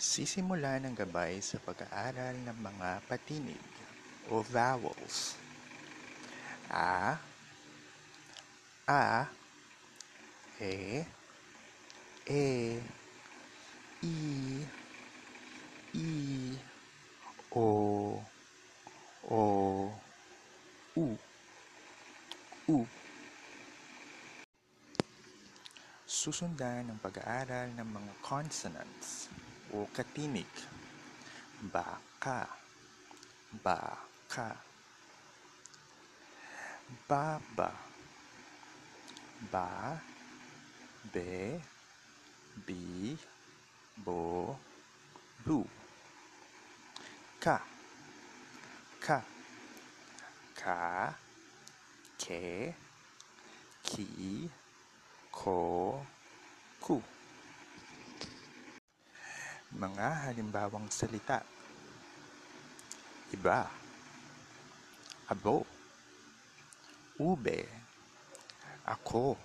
Sisimulan ang gabay sa pag-aaral ng mga patinig o vowels. A, A, E, E, I, I, O, O, U, U. Susundan ang pag-aaral ng mga consonants o. Baka, baka. Baba, ba, be, bi, bo, bu. Ka, ka, ka, ke, ki, ko, ku. Mga halimbawang salita. Iba. Abo. Ube. Ako.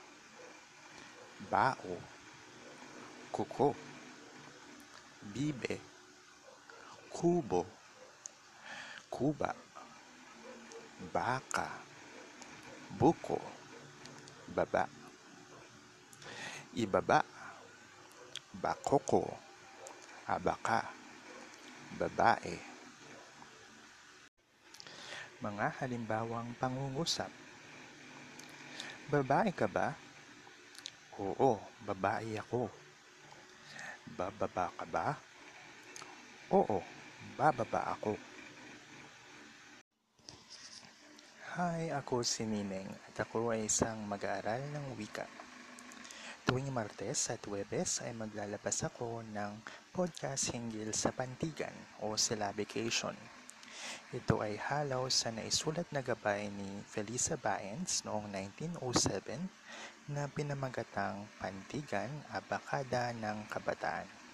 Bao. Kuko. Bibe. Kubo. Kuba. Baka. Buko. Baba. Ibaba. Bakoko. Abaka. Babae. Mga halimbawang pangungusap. Babae ka ba? Oo, babae ako. Bababa ka ba? Oo, bababa ako. Hi, ako si Nineng at ako ay isang mag-aaral ng wika. Tuwing Martes at Webes ay maglalabas ako ng podcast hinggil sa pantigan o syllabication. Ito ay halaw sa naisulat na gabay ni Felisa Baens noong 1907 na pinamagatang Pantigan Abakada ng Kabataan.